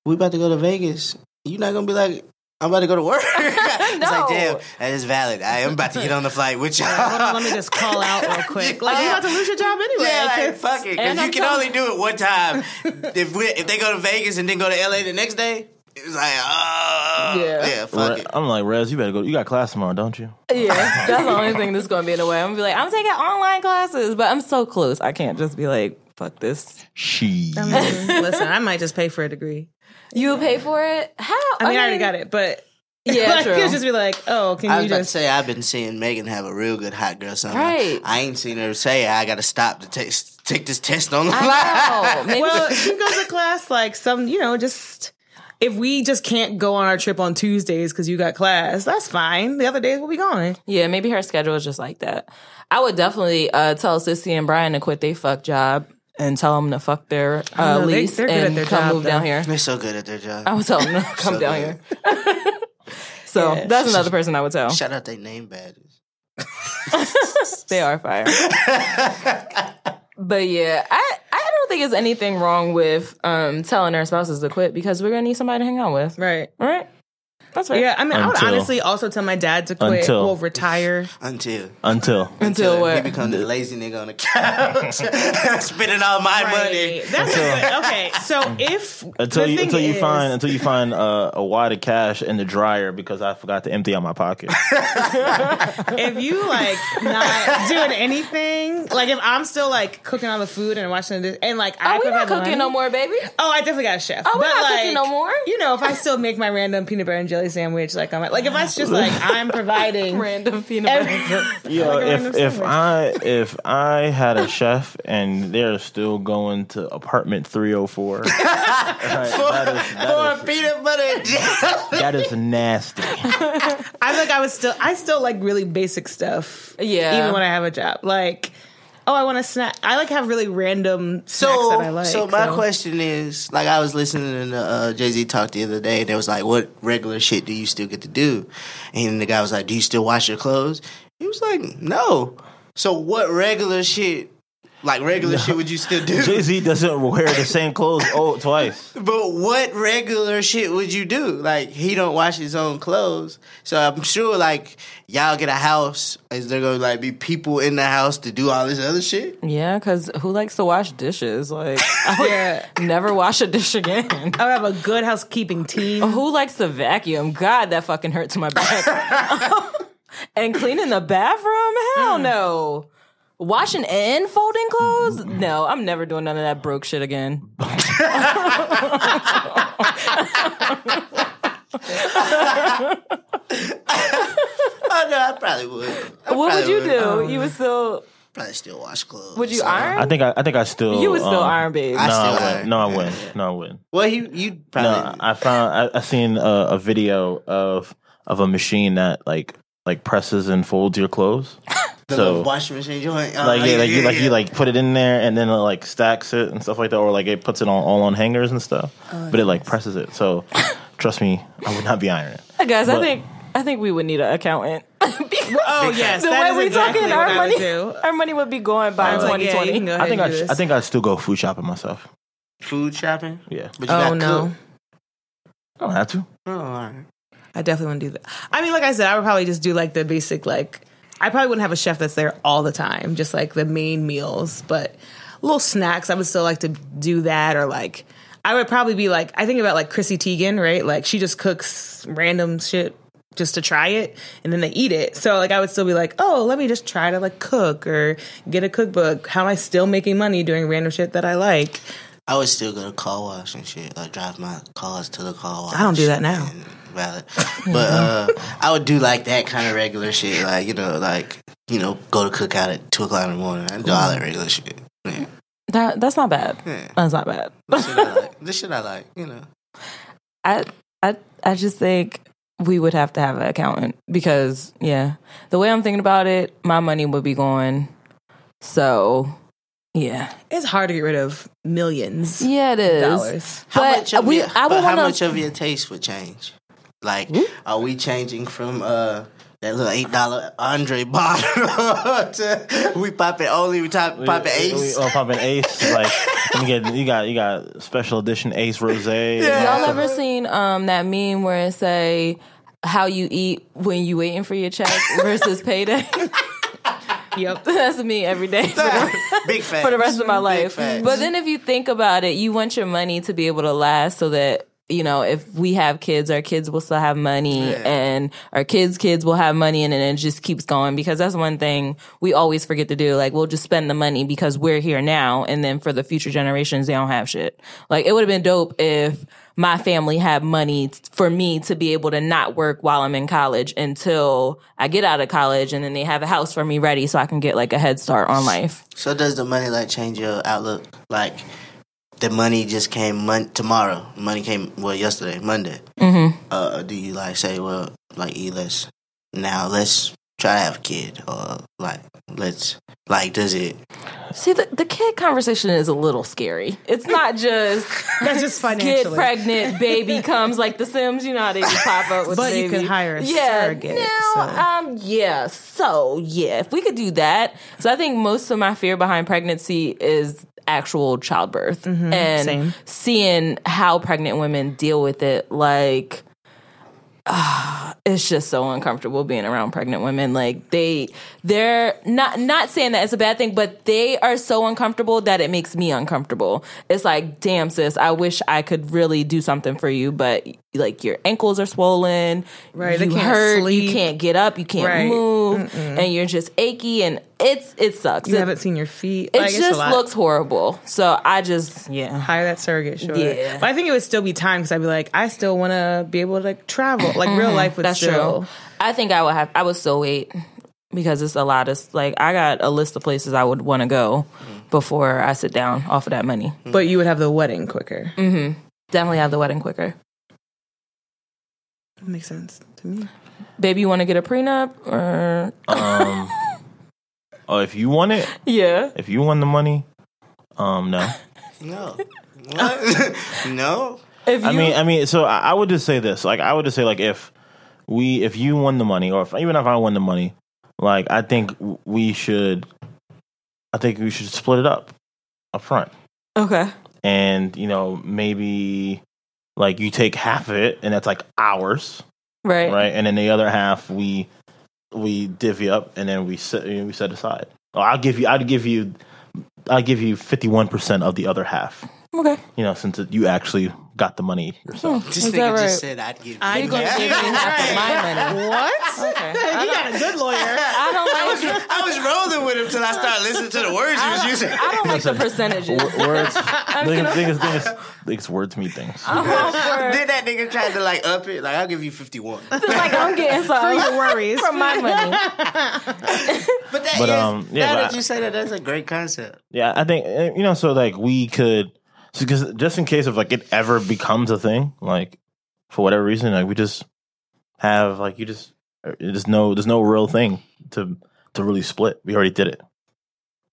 "We about to go to Vegas," you're not gonna be like, "I'm about to go to work." It's No. like, damn, that is valid. I am about to get on the flight with y'all. Hold on, let me just call out real quick. Like you about to lose your job anyway. Yeah, like, 'cause- fuck it, because you I'm can telling- only do it one time. if we if they go to Vegas and then go to LA the next day, it's like, oh, Yeah. yeah, fuck Re- it. I'm like, Rez, you better go. You got class tomorrow, don't you? Yeah, that's the only thing that's going to be in the way. I'm going to be like, I'm taking online classes, but I'm so close. I can't just be like, fuck this. She. I mean, listen, I might just pay for a degree. You would pay for it? How? I mean, I already got it, but Yeah, like, true. it'd just be like, oh, can I was you about to just? say I've been seeing Megan have a real good hot girl summer. Right. I ain't seen her say I got to stop to take take this test on the line. I know. Well, she goes to class like some, you know, just if we just can't go on our trip on Tuesdays because you got class, that's fine. The other days we'll be going. Yeah, maybe her schedule is just like that. I would definitely uh, tell Sissy and Brian to quit their fuck job and tell them to fuck their uh, know, they- lease they're good at and their come job, move down here. They're so good at their job. I would tell them to come So down good. here. so Yeah. that's another person I would tell. Shout out their name badges. They are fire. but yeah, I, I don't think there's anything wrong with um, telling our spouses to quit because we're gonna need somebody to hang out with. Right. All right. That's right. Yeah, I mean, I would Until- honestly also tell my dad to quit Until- or retire. Until Until. Until he what? become the lazy nigga on the couch, spending all my money. Right. That's a- right. So if until you until you is, find until you find uh, a wad of cash in the dryer because I forgot to empty out my pocket. if you like not doing anything, like if I'm still like cooking all the food and washing this, and like oh, I we not cooking money, no more, baby. Oh, I definitely got a chef. Oh, we're but, not like, cooking no more. You know, if I still make my random peanut butter and jelly sandwich, like I'm like if I just like I'm providing random peanut butter. Every, Yo, like if if sandwich. I if I had a chef and they're still going to apartment 304 for. Right, that is, that for is, peanut butter and jelly. That is nasty. I think I was still. I still like really basic stuff. Yeah. Even when I have a job, like. Oh, I want a snack. I like have really random snacks so, that I like. So my so. question is, like, I was listening to uh, Jay Z talk the other day, and it was like, "What regular shit do you still get to do?" And the guy was like, "Do you still wash your clothes?" He was like, "No." So what regular shit like regular shit, would you still do? Jay Z doesn't wear the same clothes oh twice. But what regular shit would you do? Like he don't wash his own clothes, so I'm sure like y'all get a house. Is there gonna like be people in the house to do all this other shit? Yeah, because who likes to wash dishes? Like, I would Yeah. never wash a dish again. I would have a good housekeeping team. Who likes to vacuum? God, that fucking hurts my back. and cleaning the bathroom? Hell mm. no. Washing and folding clothes? No, I'm never doing none of that broke shit again. Oh no, I probably would. I What would probably you do? you would still Probably still wash clothes. would you So- iron? I think I, I think I still you would still um, iron, babe. I No, still I wouldn't. iron. No, I wouldn't. No, I wouldn't. Well, you you probably. No, I found I, I seen a, a video of of a machine that like like presses and folds your clothes. the so washing machine joint. Uh, like yeah, like you like yeah. you like put it in there and then it like stacks it and stuff like that, or like it puts it on all on hangers and stuff. Oh, but it like presses it. So trust me, I would not be ironing. Guys, I think I think we would need an accountant. Oh yes, the that way we exactly talking, our money, would do. our money would be going by I like, yeah, 2020. you can go ahead I think I sh- I think I'd still go food shopping myself. food shopping. Yeah, But you Oh got no. cook. I don't have to. Oh, all right. I definitely wouldn't do that. I mean, like I said, I would probably just do like the basic, like, I probably wouldn't have a chef that's there all the time, just like the main meals, but little snacks, I would still like to do that. Or like, I would probably be like, I think about like Chrissy Teigen, right? Like, she just cooks random shit just to try it and then they eat it. So, like, I would still be like, oh, let me just try to like cook or get a cookbook. How am I still making money doing random shit that I like? I would still go to car wash and shit. Like drive my cars to the car wash. I don't do that now. and Valid. But uh, I would do like that kind of regular shit. Like you know, like you know, go to cookout at two o'clock in the morning. I do all that regular shit. Yeah. That that's not bad. Yeah. That's not bad. This shit I like. This shit I like. You know. I I I just think we would have to have an accountant because yeah, the way I'm thinking about it, my money would be going. So yeah, It's hard to get rid of millions. yeah, it is. Dollars. How But much of we- your, I would but how wanna- much of your taste would change? Like, are we changing from uh that little eight dollar Andre bottle to we popping only we top popping We- we- ace? Oh, popping Ace. Like you get you got you got special edition Ace Rose. Y'all ever seen um that meme where it say how you eat when you waiting for your check versus payday? Yep. That's me every day for the, Big fat for the rest of my life. But then if you think about it, you want your money to be able to last so that you know, if we have kids, our kids will still have money Yeah. and our kids' kids will have money and then it just keeps going because that's one thing we always forget to do. Like we'll just spend the money because we're here now and then for the future generations they don't have shit. Like it would have been dope if my family had money for me to be able to not work while I'm in college until I get out of college and then they have a house for me ready so I can get like a head start on life. So does the money like change your outlook? Like the money just came mon- tomorrow. Money came well yesterday, Monday. Mm-hmm. Uh, do you like say, well, like, e, let's now let's try to have a kid, or like let's like, does it? See, the, the kid conversation is a little scary. It's not just That's just get financially. pregnant, baby comes like The Sims. You know how they just pop up with But the you can hire a yeah, surrogate, No, so. um, yeah. So yeah, if we could do that. So I think most of my fear behind pregnancy is actual childbirth mm-hmm. and same. seeing how pregnant women deal with it. Like it's just so uncomfortable being around pregnant women like they they're not not saying that it's a bad thing but they are so uncomfortable that it makes me uncomfortable it's like damn sis i wish i could really do something for you but like your ankles are swollen Right, you can't hurt you can't get up you can't Right. move and you're just achy and it's it sucks You it, haven't seen your feet. it Like, just lot. looks horrible so i just yeah hire that surrogate, sure. Yeah. But I think it would still be time because I'd be like, I still want to be able to like travel. Like real life would That's still. true. I think I would have. I would still wait because it's a lot of like I got a list of places I would want to go before I sit down off of that money. But you would have the wedding quicker. Definitely have the wedding quicker. Makes sense to me. Baby, you want to get a prenup or Um, oh, if you want it, yeah? if you want the money, um, no. No, no. If you, I mean, I mean, so I, I would just say this. Like, I would just say, like, if we, if you won the money, or if, even if I won the money, like, I think we should, I think we should split it up up front, okay, and you know, maybe like you take half of it, and that's like ours, right, right? And then the other half we we divvy up, and then we set we set aside. Oh, I'll give you, I'd give you, I'll give you fifty one percent of the other half. okay. You know, since it, you actually got the money yourself. This Is nigga that right? just said I'd give. I you You're gonna give me half of my money. What? Okay, you got a good lawyer. I don't I was, like. I was rolling with him till I started listening to the words he was using. I don't like the percentages. W- words. thing, is- thing is, thing is, thing is, words mean things. I'm all for- Then that nigga tried to like up it. Like I'll give you fifty one. Like I'm getting For your worries. from my money. that But, is- um, yeah, now but that I- you say that, that's a great concept. Yeah, I think uh, you know. So like, we could because just in case of like it ever becomes a thing, like for whatever reason, like we just have like you just uh, there's no there's no real thing to to really split. We already did it.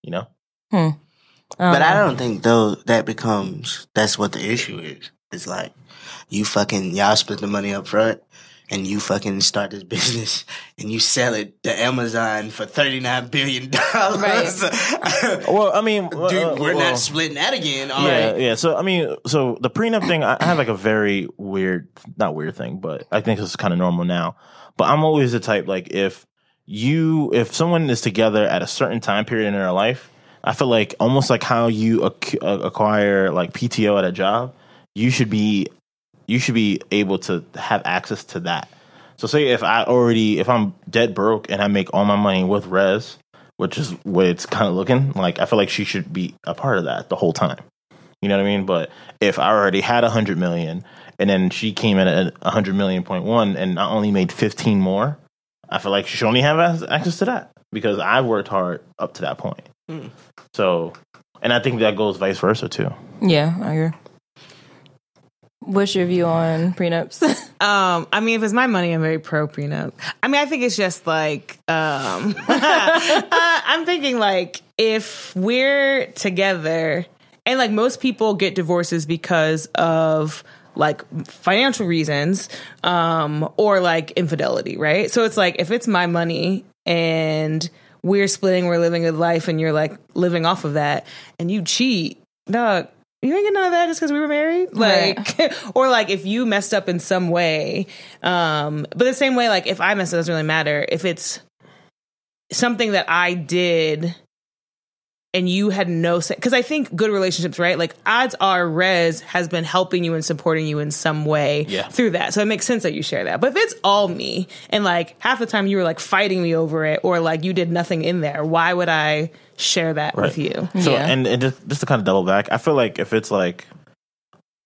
You know. But I don't think though that becomes that's what the issue is. It's like you fucking y'all split the money up front and you fucking start this business and you sell it to Amazon for thirty nine billion dollars. Well, I mean, Dude, uh, we're well, not splitting that again. All Yeah, right. yeah. So I mean, so the prenup thing, I I have like a very weird, not weird thing, but I think it's kind of normal now. But I'm always the type like if you, if someone is together at a certain time period in their life, I feel like almost like how you ac- uh, acquire like PTO at a job, you should be, you should be able to have access to that. So say if I already, if I'm dead broke and I make all my money with Res, which is what it's kind of looking like, I feel like she should be a part of that the whole time. You know what I mean? But if I already had a hundred million and then she came in at a hundred million point one and I only made fifteen more, I feel like she should only have access to that because I've worked hard up to that point. Hmm. So, and I think that goes vice versa too. Yeah, I agree. What's your view on prenups? Um, I mean, if it's my money, I'm very pro prenup. I mean, I think it's just like um, uh, I'm thinking like if we're together, and like most people get divorces because of like financial reasons, um, or like infidelity, right? So it's like if it's my money and we're splitting, we're living a life, and you're like living off of that, and you cheat, dog. You ain't get none of that just because we were married, like, or like if you messed up in some way. Um, but the same way, like if I messed up, it doesn't really matter. If it's something that I did and you had no say because I think good relationships, right? Like odds are Rez has been helping you and supporting you in some way Yeah. through that. So it makes sense that you share that. But if it's all me and like half the time you were like fighting me over it or like you did nothing in there, why would I share that with you? So Yeah. and, and just just to kind of double back, I feel like if it's like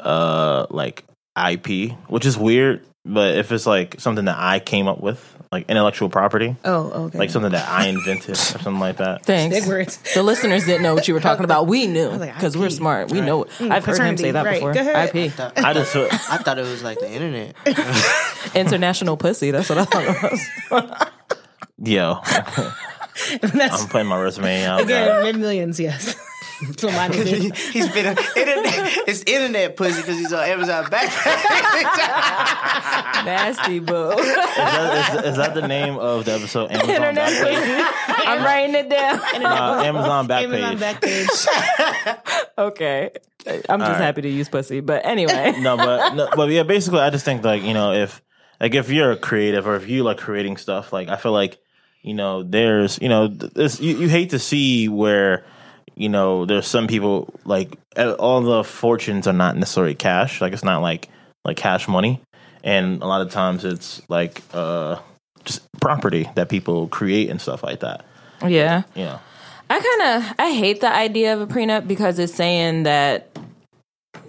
uh like IP, which is weird, but if it's like something that I came up with, like intellectual property, Oh, okay. like something that I invented or something like that. Thanks. Big words. The listeners didn't know what you were talking about. We knew like, because we're smart. We know. it. I've heard him say that right. before. Go ahead. IP, I just feel, I thought it was like the internet. international pussy. That's what I thought it was. yo, I'm putting my resume out. again, there. mid millions, yes. That's what mine is. he's been a, internet. It's internet pussy because he's on Amazon Backpage. Nasty boo. Is that, is, is that the name of the episode? Amazon Internet Backpage? pussy. I'm writing it down. Uh, Amazon Amazon Backpage. Backpage. Okay. I'm just right. happy to use pussy. But anyway. no, but no, but yeah, basically, I just think like you know if like if you're a creative or if you like creating stuff, like I feel like you know there's you know this you, you hate to see where you know there's some people like all the fortunes are not necessarily cash, like it's not like like cash money, and a lot of times it's like uh just property that people create and stuff like that. Yeah. Yeah. I kind of I hate the idea of a prenup because it's saying that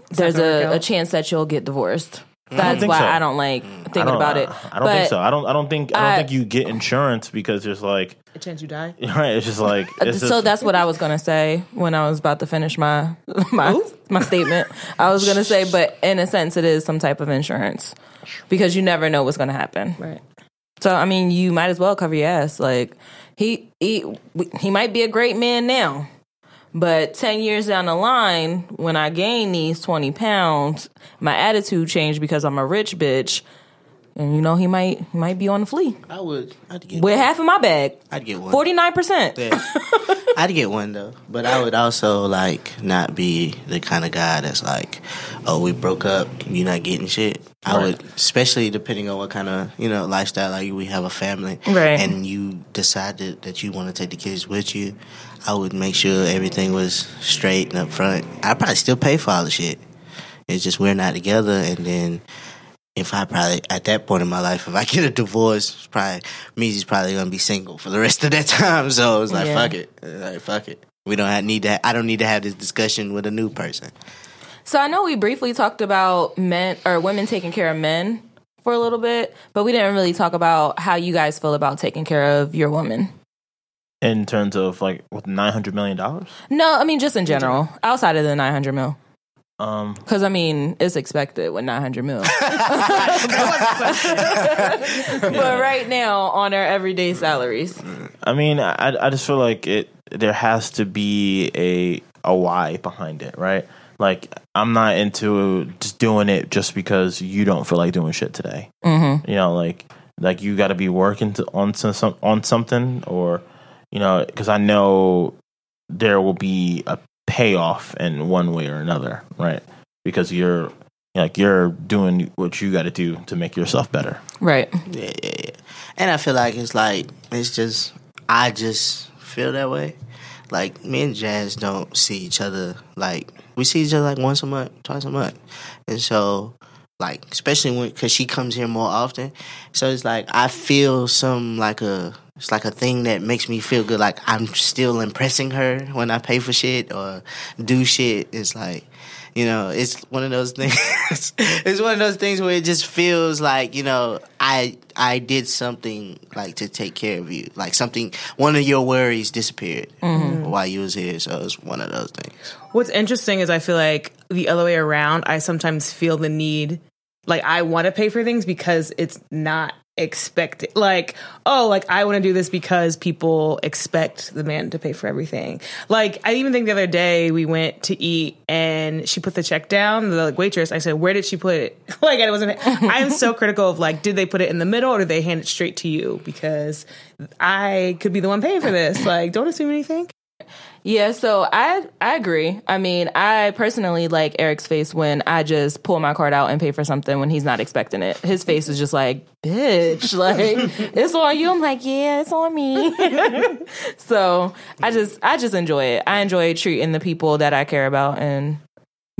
there's a, a chance that you'll get divorced. That's think why so. I don't like mm. thinking don't, about it. I don't think so. I don't. I don't think. I don't I- think you get insurance because there's like A chance you die. right. It's just like uh, it's so just, that's what I was gonna say when I was about to finish my my my statement. I was gonna say, but in a sense, it is some type of insurance because you never know what's gonna happen. Right. So I mean, you might as well cover your ass. Like he he he might be a great man now, but ten years down the line, when I gain these twenty pounds, my attitude changed because I'm a rich bitch, and you know he might he might be on the flea I would. I'd get. with half of my bag, I'd get one. forty nine percent. Yeah. I'd get one though, but I would also like not be the kind of guy that's like, "Oh, we broke up, you're not getting shit." I Right. would, especially depending on what kind of you know lifestyle. Like we have a family, Right. And you decided that you want to take the kids with you. I would make sure everything was straight and up front. I'd probably still pay for all the shit. It's just we're not together, and then if I probably at that point in my life, if I get a divorce, it's probably Meezy's probably gonna be single for the rest of that time. So it's like Yeah. fuck it, like fuck it. We don't have, need to. I don't need to have this discussion with a new person. So I know we briefly talked about men or women taking care of men for a little bit, but we didn't really talk about how you guys feel about taking care of your woman. In terms of like with nine hundred million dollars. No, I mean just in general, outside of the 900 mil. Um, Because I mean, it's expected with 900 mil. but right now, on our everyday salaries, I mean, I I just feel like it. There has to be a a why behind it, right? Like I'm not into just doing it just because you don't feel like doing shit today. Mm-hmm. You know, like like you got to be working to, on to some on something, or you know, because I know there will be a payoff in one way or another, right? Because you're like you're doing what you got to do to make yourself better. right? Yeah, yeah, yeah. And I feel like it's like it's just I just feel that way. Like me and Jazz don't see each other like we see each other like once a month, twice a month, and so like especially when because she comes here more often, so it's like I feel some like a it's like a thing that makes me feel good. Like I'm still impressing her when I pay for shit or do shit. It's like you know, it's one of those things. it's one of those things where it just feels like you know, I I did something like to take care of you, like something. One of your worries disappeared. Mm-hmm. while you was here. So it's one of those things. What's interesting is I feel like the other way around, I sometimes feel the need, like I want to pay for things because it's not expected. Like, oh, like I want to do this because people expect the man to pay for everything. Like, I even think the other day we went to eat and she put the check down, the like, waitress. I said, where did she put it? like, I wasn't, I am so critical of like, did they put it in the middle or did they hand it straight to you? Because I could be the one paying for this. Like, don't assume anything. Yeah, so I I agree. I mean, I personally like Eric's face when I just pull my card out and pay for something when he's not expecting it. His face is just like, bitch, like it's on you. I'm like, yeah, it's on me. so I just I just enjoy it. I enjoy treating the people that I care about and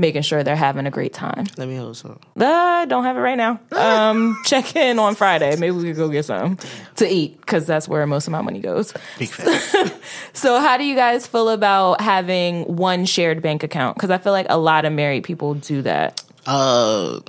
making sure they're having a great time. Let me hold some. I don't have it right now. Um, check in on Friday. Maybe we could go get some to eat because that's where most of my money goes. Big fan. So, how do you guys feel about having one shared bank account? Because I feel like a lot of married people do that. uh,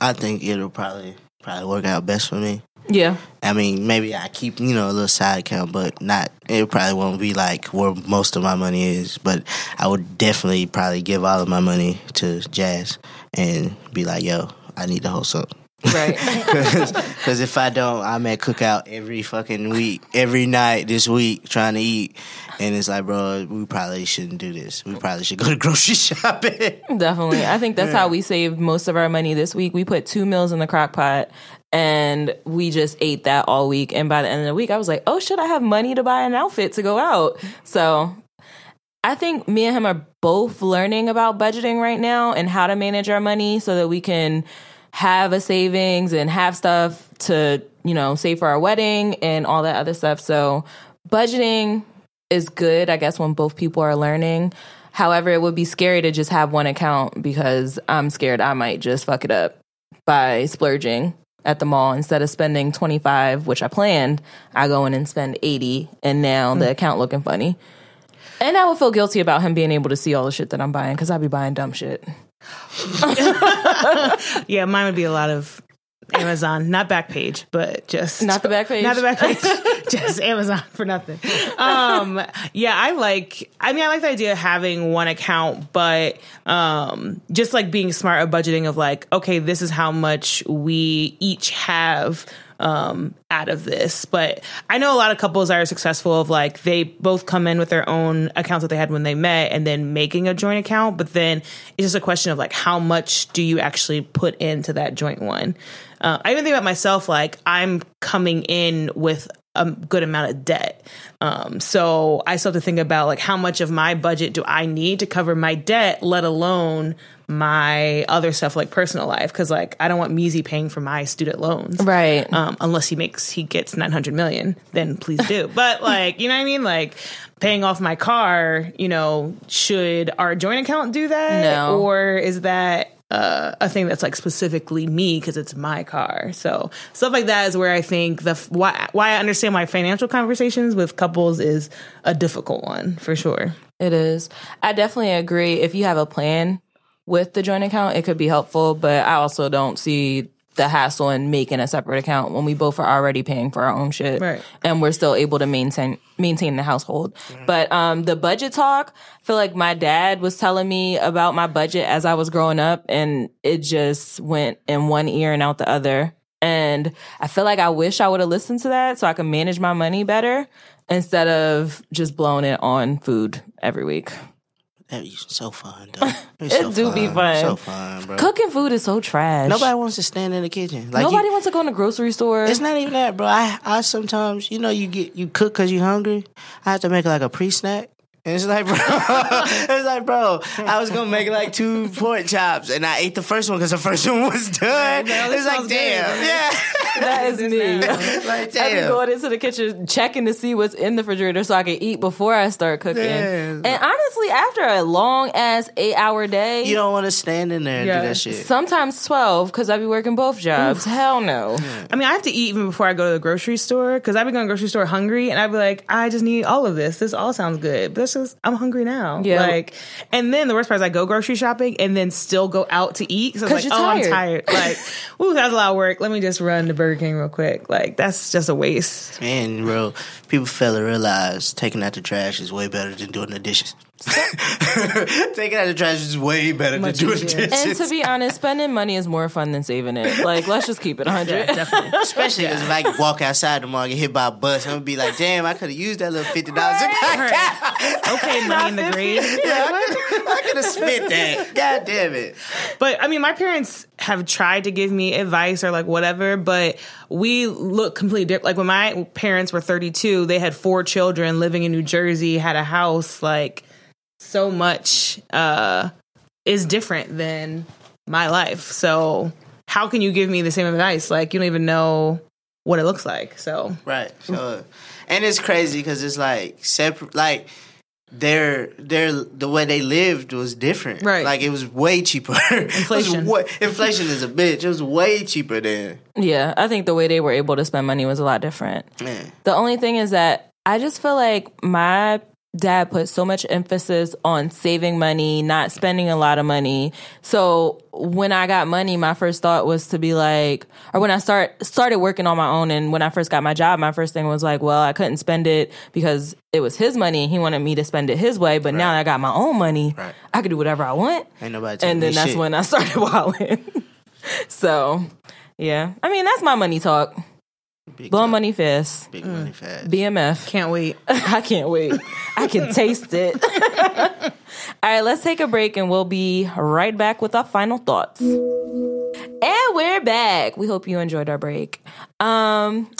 I think it'll probably probably work out best for me. Yeah. I mean, maybe I keep you know a little side account, but not. It probably won't be like where most of my money is. But I would definitely probably give all of my money to Jazz and be like, "Yo, I need to host up." Right. Because if I don't, I'm at cookout every fucking week, every night this week trying to eat, and it's like, bro, we probably shouldn't do this. We probably should go to grocery shopping. Definitely. I think that's how we saved most of our money this week. We put two meals in the crock pot and we just ate that all week. And by the end of the week, I was like, oh should I have money to buy an outfit to go out. So I think me and him are both learning about budgeting right now and how to manage our money so that we can have a savings and have stuff to, you know, save for our wedding and all that other stuff. So budgeting is good, I guess, when both people are learning. However, it would be scary to just have one account because I'm scared I might just fuck it up by splurging at the mall. Instead of spending 25 which i planned i go in and spend 80 and now the hmm. account looking funny. And i would feel guilty about him being able to see all the shit that i'm buying because i'd be buying dumb shit. Yeah, mine would be a lot of Amazon, not back page, but just Not the back page? not the back page, just Amazon for nothing. Um, yeah, I like. I mean, I like the idea of having one account, but um, just like being smart of budgeting of like, okay, this is how much we each have um, out of this. But I know a lot of couples are successful of like they both come in with their own accounts that they had when they met and then making a joint account. But then it's just a question of like how much do you actually put into that joint one? Uh, I even think about myself like I'm coming in with a good amount of debt. Um, so I still have to think about like how much of my budget do I need to cover my debt, let alone my other stuff like personal life. Cause like I don't want Meezy paying for my student loans. Right. Um, unless he makes he gets nine hundred million, then please do. but like, you know what I mean? Like paying off my car, you know, should our joint account do that? No. Or is that uh, a thing that's like specifically me because it's my car. So stuff like that is where I think the why why I understand why financial conversations with couples is a difficult one for sure. It is. I definitely agree. If you have a plan with the joint account, it could be helpful, but I also don't see the hassle in making a separate account when we both are already paying for our own shit Right. and we're still able to maintain maintain the household. But um the budget talk, I feel like my dad was telling me about my budget as I was growing up and it just went in one ear and out the other. And I feel like I wish I would have listened to that so I could manage my money better instead of just blowing it on food every week. That'd be so fun, though. It'd It do be fun. So fun, bro. Cooking food is so trash. Nobody wants to stand in the kitchen. Like Nobody you, wants to go in the grocery store. It's not even that, bro. I I sometimes, you know, you get you cook because you're hungry. I have to make like a pre snack. And it's like, bro, it's like, bro, I was gonna make like two pork chops, and I ate the first one because the first one was done. no, this it's like, sounds good. damn, yeah, that is me. like I be damn. going into the kitchen checking to see what's in the refrigerator so I can eat before I start cooking. Damn. And honestly, after a long ass eight hour day, You don't want to stand in there and Yeah. do that shit. sometimes twelve because I be working both jobs. Hell no. I mean, I have to eat even before I go to the grocery store because I be going to the grocery store hungry and I'd be like, I just need all of this. This all sounds good. But this is I'm hungry now. Yeah. Like, and then the worst part is I go grocery shopping and then still go out to eat because 'Cause like, you're oh, I'm tired. tired. Like, ooh, that's a lot of work. Let me just run to Burger King real quick. Like, that's just a waste. Man, bro, people fail to realize taking out the trash is way better than doing the dishes. taking out the trash is way better Much than doing easier. dishes. And to be honest, spending money is more fun than saving it. Like, let's just keep it 100. Definitely. Especially because if I could walk outside tomorrow and get hit by a bus, I'm gonna be like, damn, I could have used that little fifty dollars. okay, money in the grave. I could have spent that. God damn it. But I mean, my parents have tried to give me advice or like whatever, but we look completely different. Like when my parents were 32, they had four children living in New Jersey, had a house. Like so much uh, is different than my life. So how can you give me the same advice? Like you don't even know what it looks like. So Right. So, and it's crazy because it's like separate. Like their their the way they lived was different. Right. Like it was way cheaper. Inflation. It was wa- inflation is a bitch. It was way cheaper then. Yeah, I think the way they were able to spend money was a lot different. Man. The only thing is that I just feel like my dad put so much emphasis on saving money, not spending a lot of money. So when I got money, my first thought was to be like, or when I start started working on my own, and when I first got my job, my first thing was like, well, I couldn't spend it because it was his money, and he wanted me to spend it his way. But now that I got my own money, Right. I could do whatever I want. Ain't nobody And then that's shit. when I started wilding. so, yeah, I mean that's my money talk. Big Blowing time. money fast. Big money fast. BMF. can't wait. I can't wait. I can taste it. All right, let's take a break and we'll be right back with our final thoughts. And we're back. We hope you enjoyed our break. Um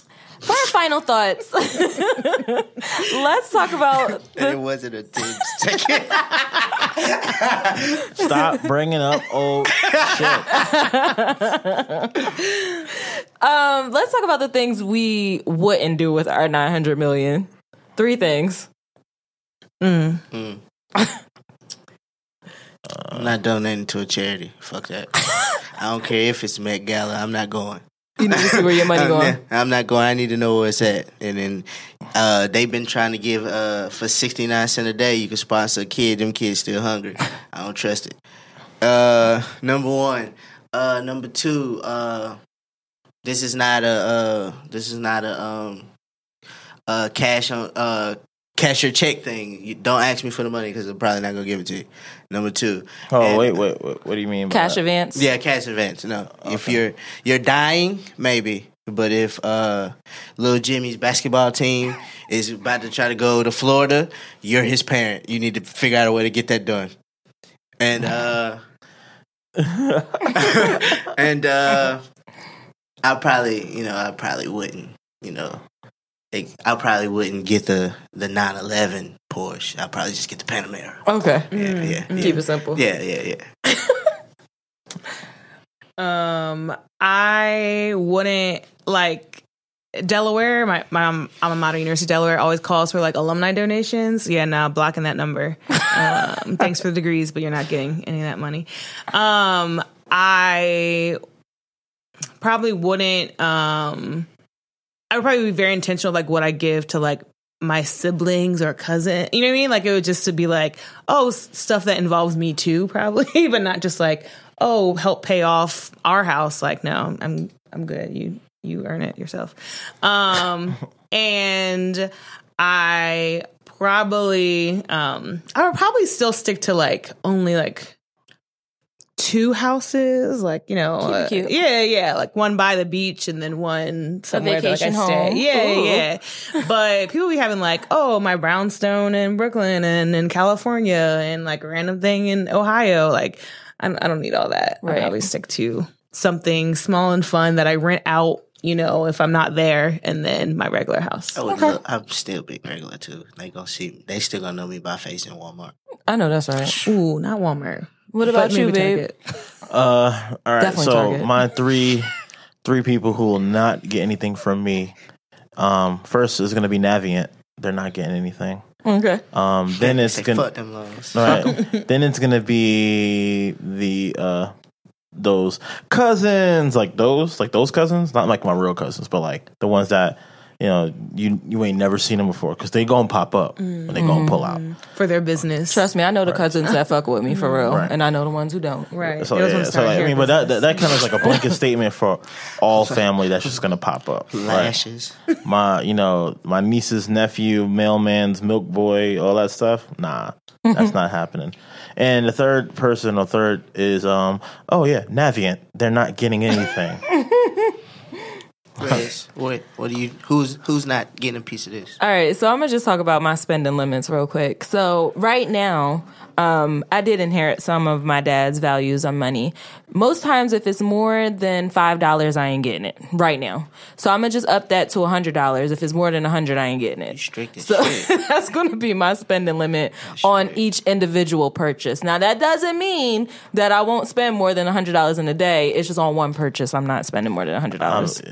for our final thoughts, let's talk about it wasn't a ten second. Stop bringing up old shit. um let's talk about the things we wouldn't do with our 900 million. Three things. I'm not donating to a charity. Fuck that. I don't care if it's Met Gala. I'm not going. You need to see where your money I'm, going. not, I'm not going. I need to know where it's at. And then uh, they've been trying to give uh, for 69 cent a day. You can sponsor a kid. Them kids still hungry. I don't trust it. Uh, number one. Uh, number two. Uh, this is not a. Uh, this is not a. Um, uh, cash on. Uh, cash your check thing. You don't ask me for the money because I'm probably not gonna give it to you. Number two. Oh And- wait, wait, wait, what do you mean? by Cash that? advance. yeah, cash advance. No, if you're you're dying, maybe. But if uh, little Jimmy's basketball team is about to try to go to Florida, you're his parent. You need to figure out a way to get that done. And uh, and uh, I probably, you know, I probably wouldn't, you know, like, I probably wouldn't get the the 911 Porsche. I'll probably just get the Panamera. Okay. Yeah, yeah, yeah. Keep it simple. Yeah, yeah, yeah. Um, I wouldn't like Delaware. My my alma mater, University of Delaware, always calls for like alumni donations. Yeah, now blocking that number. Um, thanks for the degrees, but you're not getting any of that money. Um, I probably wouldn't. Um, I would probably be very intentional, like what I give to like my siblings or cousin. You know what I mean? Like it would just to be like, oh, stuff that involves me too, probably, but not just like, oh, help pay off our house. Like, no, I'm I'm good. You you earn it yourself. Um, and I probably um I would probably still stick to like only like two houses, like you know, Keep it uh, cute. yeah, yeah, like one by the beach and then one somewhere that, like, I stay. home. Yeah, Ooh. yeah. But people be having like, oh, my brownstone in Brooklyn and in California and like a random thing in Ohio. Like, I, I don't need all that. Right. I always stick to something small and fun that I rent out. You know, if I'm not there, and then my regular house. I would look, I'm still big regular too. They gonna see. They still gonna know me by face in Walmart. I know that's right. Ooh, not Walmart. What about you, babe? Uh, all right. Definitely so Target. my three, three people who will not get anything from me. Um, first is going to be Navient. They're not getting anything. Okay. Um, then it's Say, gonna fuck them loans. right. then it's gonna be the uh those cousins, like those, like those cousins, not like my real cousins, but like the ones that you know, you you ain't never seen them before because they gonna pop up and they gonna pull out. for their business. Trust me, I know the cousins that fuck with me for real, Right. and I know the ones who don't. right. So, yeah, so like, I hair mean, but that, that that kind of is like a blanket statement for all family that's just gonna pop up. right? Lashes. My, you know, my niece's nephew, mailman's milk boy, all that stuff. Nah, that's not happening. And the third person or third is, um, oh yeah, Navient. They're not getting anything. What? What do you? Who's who's not getting a piece of this? All right, so I'm gonna just talk about my spending limits real quick. So right now, um, I did inherit some of my dad's values on money. Most times, if it's more than five dollars, I ain't getting it right now. So I'm gonna just up that to a hundred dollars. If it's more than a hundred, I ain't getting it. Strict So that's going to be my spending limit on each individual purchase. Now that doesn't mean that I won't spend more than a hundred dollars in a day. It's just on one purchase. I'm not spending more than a hundred dollars.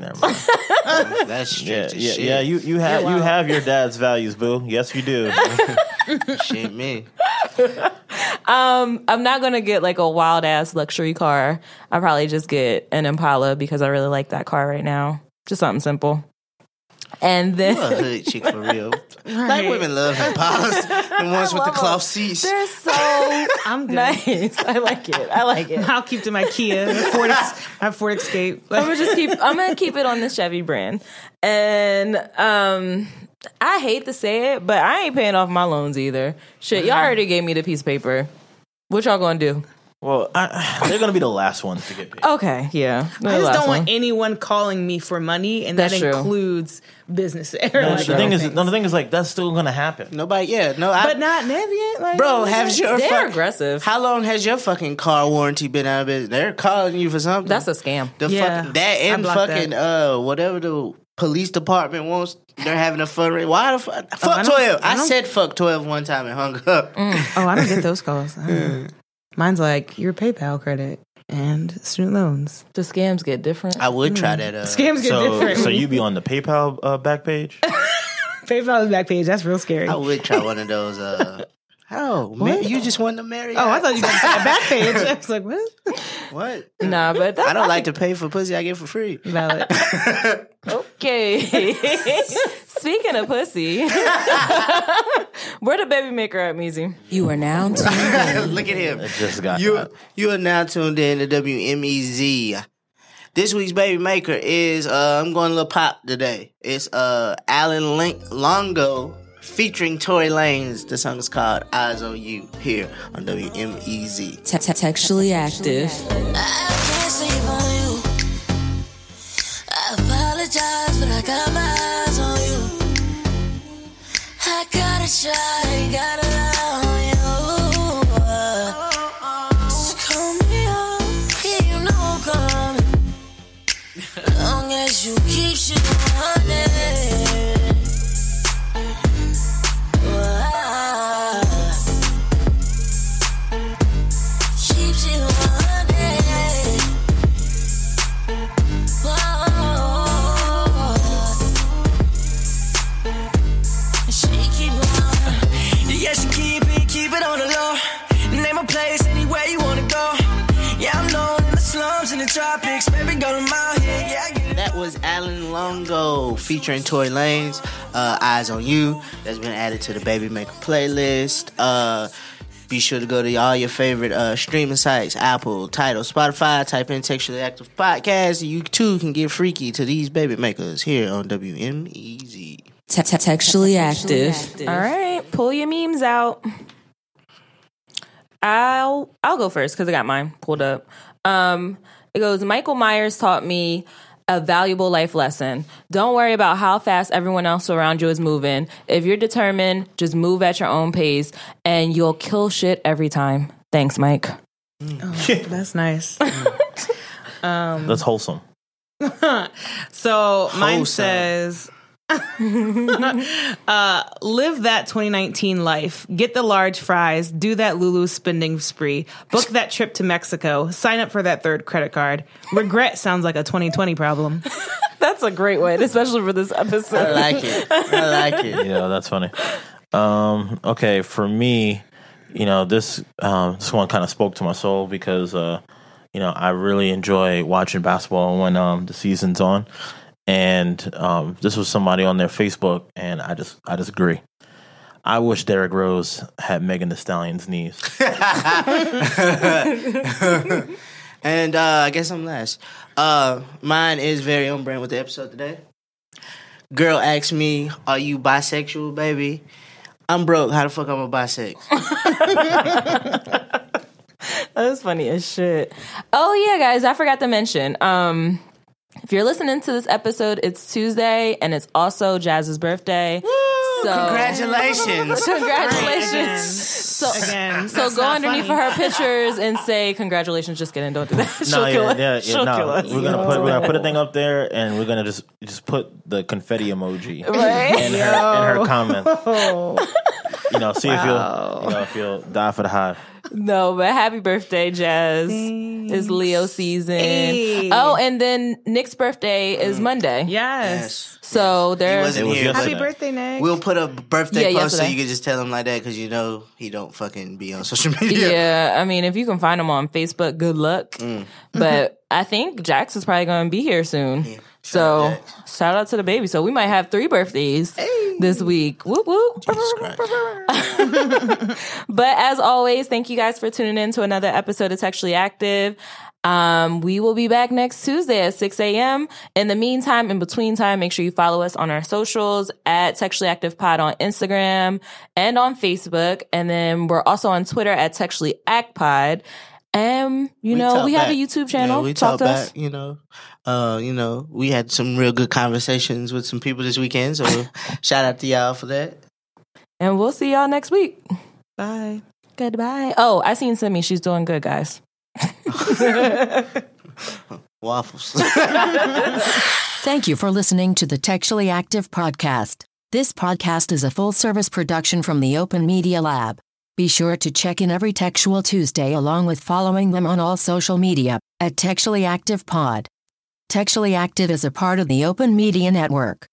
Never mind. That's Yeah, strict as yeah, shit. yeah. You you have you have your dad's values, boo. Yes, you do. shit, me. Um, I'm not gonna get like a wild ass luxury car. I probably just get an Impala because I really like that car right now. Just something simple. And then You a hood chick for real. Black women love Impalas. The ones with the cloth them. seats. they're so I'm good. nice. I like it. I like it. I'll keep to my Kia, Ford, have Ford Escape. I'm gonna just keep. I'm gonna keep it on the Chevy brand, and um, I hate to say it, but I ain't paying off my loans either. Shit, y'all already gave me the piece of paper. What y'all gonna do? Well, I, they're gonna be the last ones to get paid. Okay, yeah. I just don't want anyone calling me for money, and That's that true. includes business. or No, like the thing is, no, the thing is, like that's still gonna happen. Nobody, yeah, no, I, but not Navient. Like, bro, has your They're fuck- aggressive. How long has your fucking car warranty been out of business? They're calling you for something. That's a scam. the Yeah, fucking that and blocked fucking uh whatever the police department wants. They're having a fun rate. Why the fuck? I Fuck don't- twelve. I I, said fuck twelve one time and hung up. oh, I don't get those calls. I don't know. Mine's like your PayPal credit and student loans. The scams get different. I would try that. Uh, Scams get So, different. so you be on the PayPal uh, back page? PayPal is back page. That's real scary. I Oh, would try one of those. Uh, oh, ma- you just wanted to marry? Oh, I thought you got a back page. I was like, what? what? nah, but that's I don't like to pay for pussy I get for free. Valid. Okay. Speaking of pussy, where the baby maker at, Meezy? You are now tuned Look at him. I just got You that. you are now tuned in to WMEZ. This week's baby maker is uh I'm going a little pop today. It's uh Alan Link Longo featuring Tory Lanez. The song is called Eyes on You here on WMEZ. textually active. Got my eyes on you. I gotta try, gotta in the in the tropics. Baby, go to my head. Yeah, I get. That was Alan Longo featuring Tory Lanez, uh, Eyes on You. That's been added to the Baby Maker playlist. Uh, be sure to go to all your favorite uh, streaming sites Apple, Tidal, Spotify. Type in Textually Active Podcast. You too can get freaky to these baby makers here on WMEZ. Textually active. All right, pull your memes out. I'll I'll go first because I got mine pulled up. Um, it goes. Michael Myers taught me a valuable life lesson. Don't worry about how fast everyone else around you is moving. If you're determined, just move at your own pace, and you'll kill shit every time. Thanks, Mike. Oh, that's nice. That's wholesome. So mine says, uh, live that 2019 life. Get the large fries. Do that Lulu spending spree. Book that trip to Mexico. Sign up for that third credit card. Regret sounds like a 2020 problem. That's a great one, especially for this episode. I like it. I like it. Yeah, that's funny. Um, okay, for me, you know, this um, this one kind of spoke to my soul because uh, you know I really enjoy watching basketball when um, the season's on, and um, this was somebody on their Facebook, and I just I disagree. I wish Derrick Rose had Megan Thee Stallion's knees. And uh, I guess I'm last. Uh, mine is very on brand with the episode today. Girl asked me, "Are you bisexual, baby?" I'm broke. How the fuck I'm a bisex? That was funny as shit. Oh yeah, guys, I forgot to mention. Um, if you're listening to this episode, it's Tuesday and it's also Jazz's birthday. So Congratulations! congratulations. So Again, so go underneath funny. for her pictures and say congratulations. Just kidding. Don't do that. She'll no, kill yeah, us. yeah, yeah, She'll no. kill us. We're gonna put we're gonna put a thing up there, and we're gonna just just put the confetti emoji Right? in her in her comment. You know, see if you'll you know if you'll die for the hive. No, but happy birthday, Jazz. It's Leo season. Hey. Oh, and then Nick's birthday is Monday. Yes. So He there. wasn't was here. Happy birthday, Nick. We'll put a birthday Yeah, post so you can just tell him like that because you know he don't fucking be on social media. Yeah, I mean, if you can find him on Facebook, good luck. Mm. But I think Jax is probably going to be here soon. So out shout out to the baby. So we might have three birthdays this week. Whoop whoop. Jesus But as always, thank you guys for tuning in to another episode of Textually Active. Um, we will be back next Tuesday at 6 a.m. In the meantime, in between time, make sure you follow us on our socials at Textually Active Pod on Instagram and on Facebook. And then we're also on Twitter at Textually Act Pod. And, you We know, talk we have a. YouTube channel. Yeah, we talk talk to back. us. You know, uh, you know, we had some real good conversations with some people this weekend. So shout out to y'all for that. And we'll see y'all next week. Bye. Goodbye. Oh, I seen Simi. She's doing good, guys. Waffles. Thank you for listening to the Textually Active podcast. This podcast is a full service production from the Open Media Lab. Be sure to check in every Textual Tuesday along with following them on all social media at Textually Active Pod. Textually Active is a part of the Open Media Network.